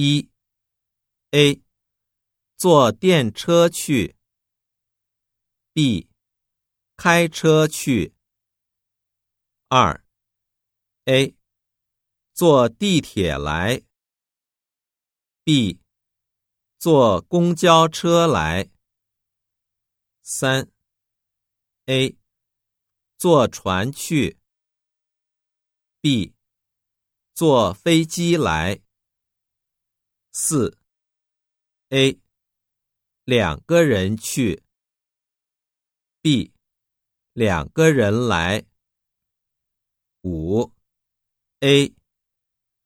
一 A 坐电车去。B 开车去。二 A 坐地铁来。B 坐公交车来。三 A 坐船去。B 坐飞机来。四 A 两个人去。B 两个人来。五 A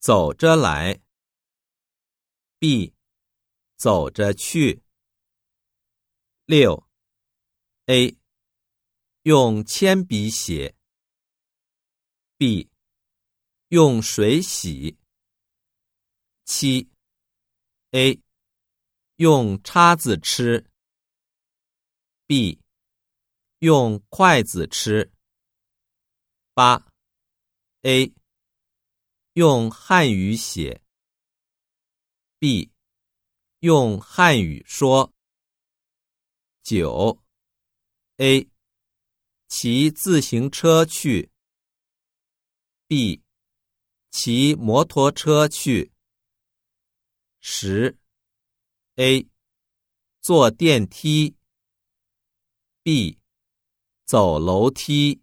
走着来。B 走着去。六 A 用铅笔写。B 用水洗。七。A 用叉子吃，B 用筷子吃。八 A 用汉语写，B 用汉语说。九 A 骑自行车去，B 骑摩托车去。十，A，坐电梯，B，走楼梯。